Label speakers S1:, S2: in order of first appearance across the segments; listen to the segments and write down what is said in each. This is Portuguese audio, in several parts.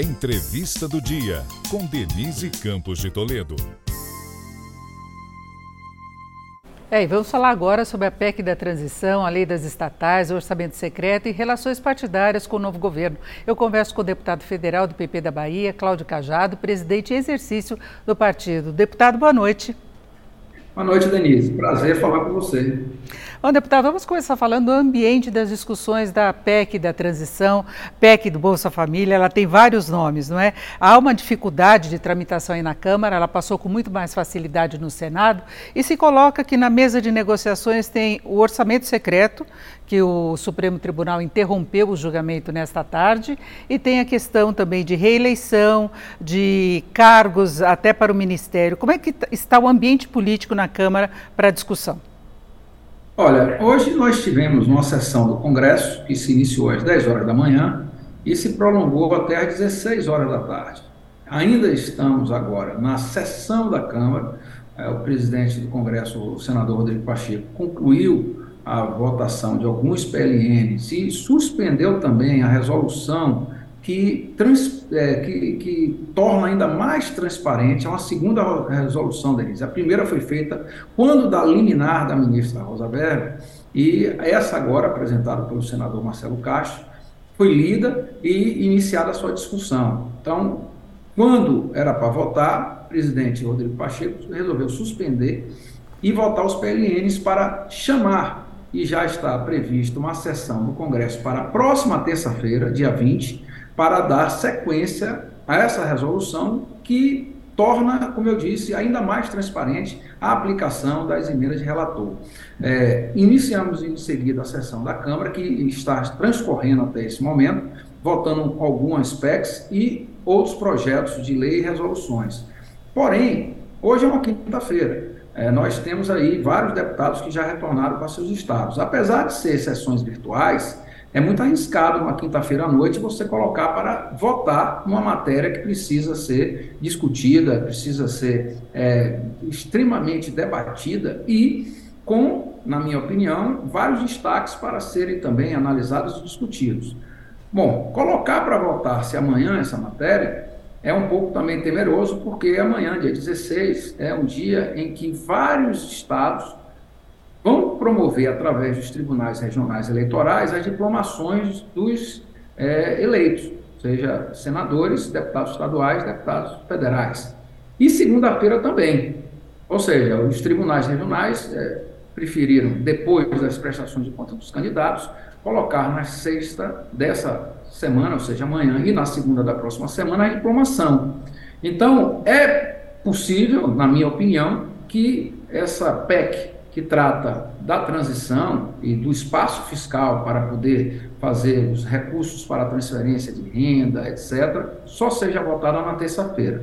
S1: Entrevista do Dia, com Denise Campos de Toledo.
S2: É, e vamos falar agora sobre a PEC da transição, a lei das estatais, o orçamento secreto e relações partidárias com o novo governo. Eu converso com o deputado federal do PP da Bahia, Cláudio Cajado, presidente em exercício do partido. Deputado, boa noite.
S3: Boa noite, Denise. Prazer falar com você.
S2: Bom, deputado, vamos começar falando do ambiente das discussões da PEC da transição, PEC do Bolsa Família, ela tem vários nomes, não é? Há uma dificuldade de tramitação aí na Câmara, ela passou com muito mais facilidade no Senado, e se coloca que na mesa de negociações tem o orçamento secreto, que o Supremo Tribunal interrompeu o julgamento nesta tarde, e tem a questão também de reeleição, de cargos até para o Ministério. Como é que está o ambiente político na Câmara para a discussão?
S3: Olha, hoje nós tivemos uma sessão do Congresso que se iniciou às 10 horas da manhã e se prolongou até às 16 horas da tarde. Ainda estamos agora na sessão da Câmara. É, o presidente do Congresso, o senador Rodrigo Pacheco, concluiu a votação de alguns PLNs e suspendeu também a resolução que, trans, é, que, que, torna ainda mais transparente, é uma segunda resolução deles. A primeira foi feita quando da liminar da ministra Rosa Weber, e essa agora, apresentada pelo senador Marcelo Castro, foi lida e iniciada a sua discussão. Então, quando era para votar, o presidente Rodrigo Pacheco resolveu suspender e votar os PLNs para chamar, e já está prevista uma sessão do Congresso para a próxima terça-feira, dia 20, para dar sequência a essa resolução que torna, como eu disse, ainda mais transparente a aplicação das emendas de relator. É, iniciamos em seguida a sessão da Câmara, que está transcorrendo até esse momento, votando algumas PECs e outros projetos de lei e resoluções. Porém, hoje é uma quinta-feira. É, nós temos aí vários deputados que já retornaram para seus estados. Apesar de ser sessões virtuais, é muito arriscado uma quinta-feira à noite você colocar para votar uma matéria que precisa ser discutida, precisa ser é, extremamente debatida e com, na minha opinião, vários destaques para serem também analisados e discutidos. Bom, colocar para votar se amanhã essa matéria é um pouco também temeroso, porque amanhã, dia 16, é um dia em que vários estados promover, através dos tribunais regionais eleitorais, as diplomações dos é, eleitos, seja senadores, deputados estaduais, deputados federais. E segunda-feira também. Ou seja, os tribunais regionais é, preferiram, depois das prestações de conta dos candidatos, colocar na sexta dessa semana, ou seja, amanhã, e na segunda da próxima semana, a diplomação. Então, é possível, na minha opinião, que essa PEC que trata da transição e do espaço fiscal para poder fazer os recursos para a transferência de renda, etc., só seja votada na terça-feira.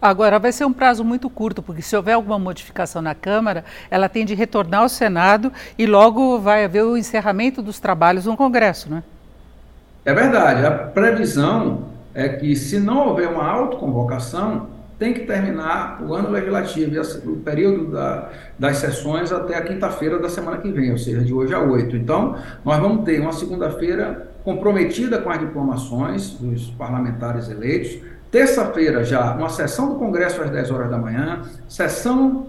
S2: Agora, vai ser um prazo muito curto, porque se houver alguma modificação na Câmara, ela tem de retornar ao Senado e logo vai haver o encerramento dos trabalhos no Congresso, né?
S3: É verdade. A previsão é que, se não houver uma autoconvocação, tem que terminar o ano legislativo, o período da, das sessões até a quinta-feira da semana que vem, ou seja, de hoje a oito. Então, nós vamos ter uma segunda-feira comprometida com as diplomações dos parlamentares eleitos, terça-feira já uma sessão do Congresso às 10 horas da manhã, sessão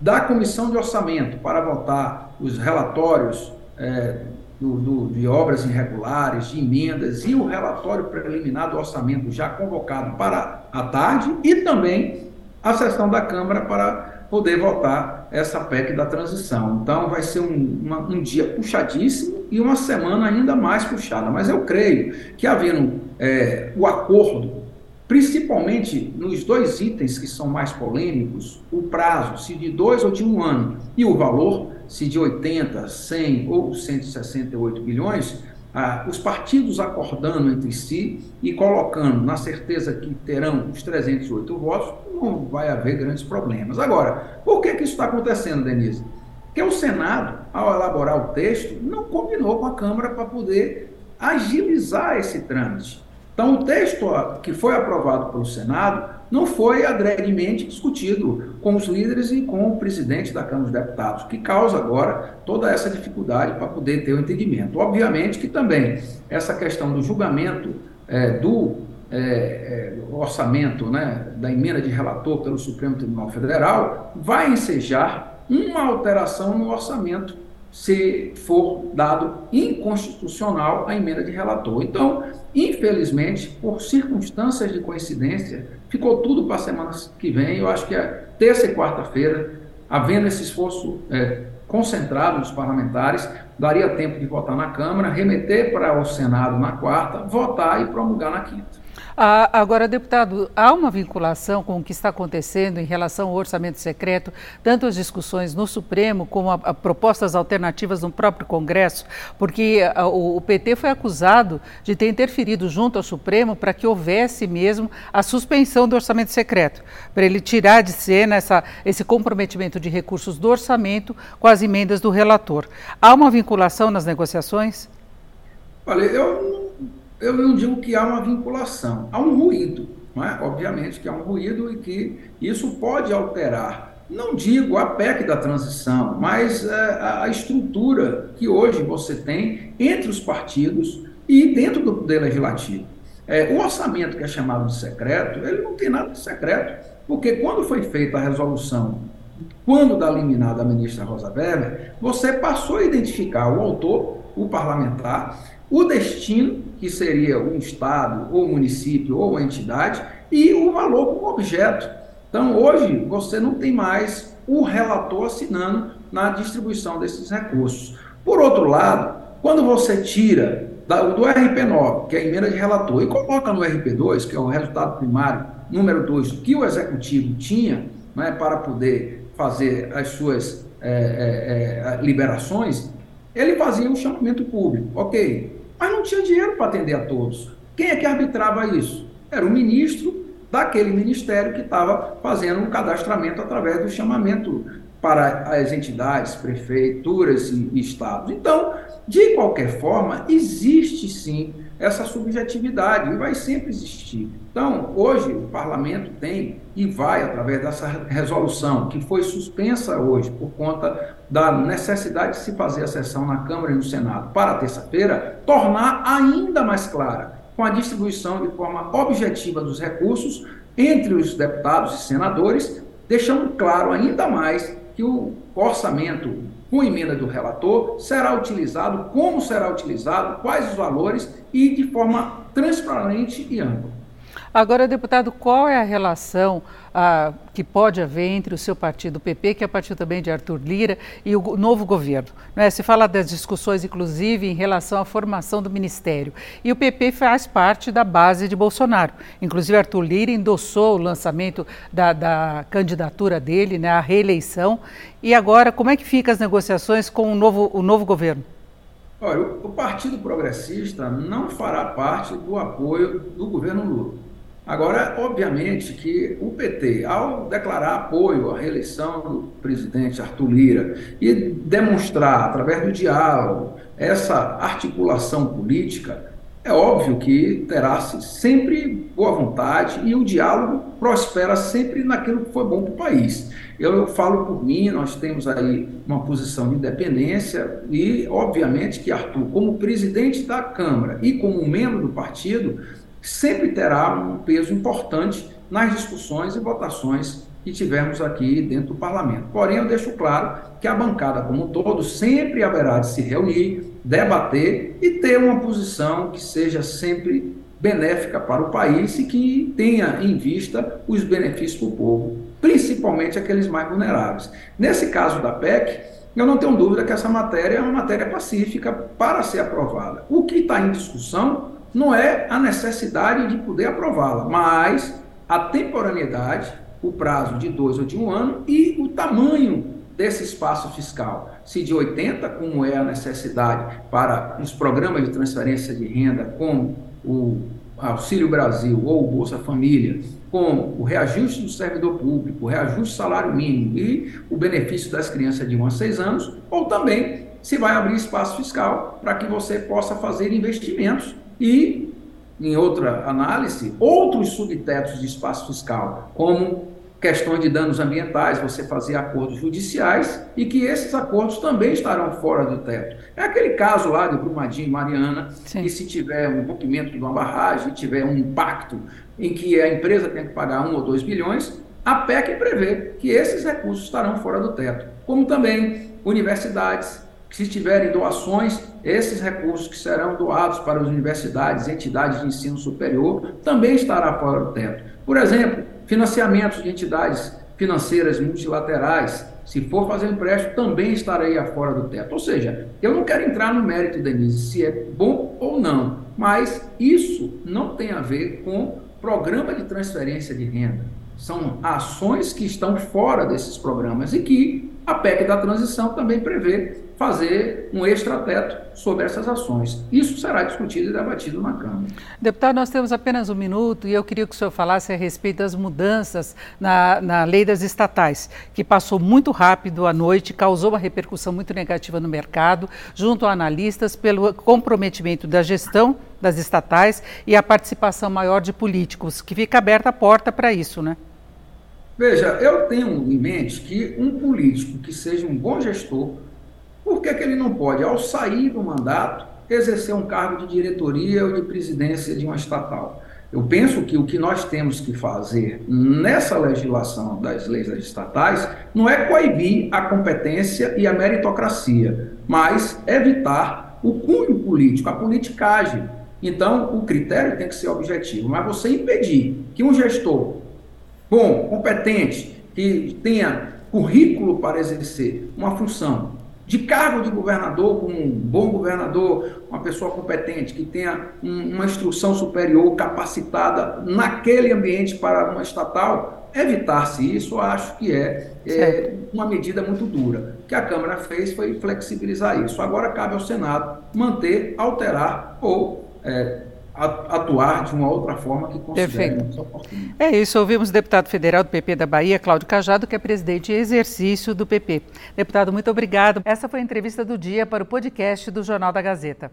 S3: da Comissão de Orçamento para votar os relatórios é, do, do, de obras irregulares, de emendas e o relatório preliminar do orçamento já convocado para a tarde e também a sessão da Câmara para poder votar essa PEC da transição. Então vai ser um, uma, um dia puxadíssimo e uma semana ainda mais puxada. Mas eu creio que havendo é, o acordo, principalmente nos dois itens que são mais polêmicos, o prazo, se de dois ou de um ano, e o valor, se de 80, 100 ou 168 bilhões, ah, os partidos acordando entre si e colocando na certeza que terão os 308 votos, não vai haver grandes problemas. Agora, por que, que isso está acontecendo, Denise? Porque o Senado, ao elaborar o texto, não combinou com a Câmara para poder agilizar esse trâmite. Então, o texto que foi aprovado pelo Senado não foi adredemente discutido com os líderes e com o presidente da Câmara dos Deputados, que causa agora toda essa dificuldade para poder ter o entendimento. Obviamente que também essa questão do julgamento é, do é, é, orçamento né, da emenda de relator pelo Supremo Tribunal Federal, vai ensejar uma alteração no orçamento se for dado inconstitucional a emenda de relator. Então, infelizmente, por circunstâncias de coincidência, ficou tudo para a semana que vem. Eu acho que é terça e quarta-feira, havendo esse esforço é, concentrado dos parlamentares, daria tempo de votar na Câmara, remeter para o Senado na quarta, votar e promulgar na quinta.
S2: Ah, agora, deputado, há uma vinculação com o que está acontecendo em relação ao orçamento secreto, tanto as discussões no Supremo como a, a propostas alternativas no próprio Congresso, porque a, o, o, PT foi acusado de ter interferido junto ao Supremo para que houvesse mesmo a suspensão do orçamento secreto, para ele tirar de cena essa, esse comprometimento de recursos do orçamento com as emendas do relator. Há uma vinculação nas negociações?
S3: Olha, eu eu não digo que há uma vinculação, há um ruído, não é? obviamente que há um ruído e que isso pode alterar, não digo a PEC da transição, mas é, a estrutura que hoje você tem entre os partidos e dentro do Poder Legislativo. É, o orçamento que é chamado de secreto, ele não tem nada de secreto, porque quando foi feita a resolução, quando da liminar da ministra Rosa Weber, você passou a identificar o autor, o parlamentar, o destino, que seria um estado, ou município, ou entidade, e o valor como objeto. Então, hoje, você não tem mais o relator assinando na distribuição desses recursos. Por outro lado, quando você tira do RP9, que é a emenda de relator, e coloca no RP2, que é o resultado primário, número 2, que o executivo tinha né, para poder fazer as suas é, é, é, liberações, ele fazia um chamamento público. Ok, mas não tinha dinheiro para atender a todos. Quem é que arbitrava isso? Era o ministro daquele ministério que estava fazendo um cadastramento através do chamamento para as entidades, prefeituras e estados. Então, de qualquer forma, existe sim essa subjetividade e vai sempre existir. Então, hoje o parlamento tem e vai, através dessa resolução, que foi suspensa hoje por conta da necessidade de se fazer a sessão na Câmara e no Senado para terça-feira, tornar ainda mais clara, com a distribuição de forma objetiva dos recursos entre os deputados e senadores, deixando claro ainda mais que o orçamento com emenda do relator será utilizado, como será utilizado, quais os valores e de forma transparente e ampla.
S2: Agora, deputado, qual é a relação ah, que pode haver entre o seu partido, o PP, que é partido também de Arthur Lira, e o novo governo? Né? Se fala das discussões, inclusive, em relação à formação do ministério. E o PP faz parte da base de Bolsonaro. Inclusive, Arthur Lira endossou o lançamento da, da candidatura dele, né, à reeleição. E agora, como é que ficam as negociações com o novo, o novo governo?
S3: Olha, o Partido Progressista não fará parte do apoio do governo Lula. Agora, obviamente que o PT, ao declarar apoio à reeleição do presidente Arthur Lira e demonstrar, através do diálogo, essa articulação política, é óbvio que terá sempre boa vontade e o diálogo prospera sempre naquilo que foi bom para o país. Eu falo por mim, nós temos aí uma posição de independência e, obviamente, que Arthur, como presidente da Câmara e como membro do partido, sempre terá um peso importante nas discussões e votações que tivermos aqui dentro do parlamento. Porém, eu deixo claro que a bancada como um todo sempre haverá de se reunir, debater e ter uma posição que seja sempre benéfica para o país e que tenha em vista os benefícios para o povo, principalmente aqueles mais vulneráveis. Nesse caso da PEC, eu não tenho dúvida que essa matéria é uma matéria pacífica para ser aprovada. O que está em discussão não é a necessidade de poder aprová-la, mas a temporaneidade, o prazo de dois ou de um ano e o tamanho desse espaço fiscal. Se de 80, como é a necessidade para os programas de transferência de renda, como o Auxílio Brasil ou o Bolsa Família, com o reajuste do servidor público, o reajuste do salário mínimo e o benefício das crianças de 1 a 6 anos, ou também se vai abrir espaço fiscal para que você possa fazer investimentos e, em outra análise, outros subtetos de espaço fiscal, como questões de danos ambientais, você fazer acordos judiciais e que esses acordos também estarão fora do teto. É aquele caso lá de Brumadinho e Mariana, Sim. que se tiver um rompimento de uma barragem, tiver um impacto em que a empresa tem que pagar um ou dois bilhões, a PEC prevê que esses recursos estarão fora do teto. Como também universidades, se tiverem doações, esses recursos que serão doados para as universidades, entidades de ensino superior, também estará fora do teto. Por exemplo, Financiamentos de entidades financeiras multilaterais, se for fazer empréstimo, também estarei fora do teto. Ou seja, eu não quero entrar no mérito, Denise, se é bom ou não, mas isso não tem a ver com programa de transferência de renda. São ações que estão fora desses programas e que a PEC da transição também prevê fazer um extrateto sobre essas ações. Isso será discutido e debatido na Câmara.
S2: Deputado, nós temos apenas um minuto e eu queria que o senhor falasse a respeito das mudanças na, na lei das estatais, que passou muito rápido à noite, causou uma repercussão muito negativa no mercado, junto a analistas, pelo comprometimento da gestão das estatais e a participação maior de políticos, que fica aberta a porta para isso, né?
S3: Veja, eu tenho em mente que um político que seja um bom gestor por que, que ele não pode, ao sair do mandato, exercer um cargo de diretoria ou de presidência de uma estatal? Eu penso que o que nós temos que fazer nessa legislação das leis estatais não é coibir a competência e a meritocracia, mas evitar o cunho político, a politicagem. Então, o critério tem que ser objetivo, mas você impedir que um gestor bom, competente, que tenha currículo para exercer uma função de cargo de governador, como um bom governador, uma pessoa competente, que tenha um, uma instrução superior capacitada naquele ambiente para uma estatal, evitar-se isso, eu acho que é, é, uma medida muito dura. O que a Câmara fez foi flexibilizar isso. Agora cabe ao Senado manter, alterar ou é, atuar de uma outra forma que considere
S2: É isso, ouvimos o deputado federal do PP da Bahia, Cláudio Cajado, que é presidente em exercício do PP. Deputado, muito obrigado. Essa foi a entrevista do dia para o podcast do Jornal da Gazeta.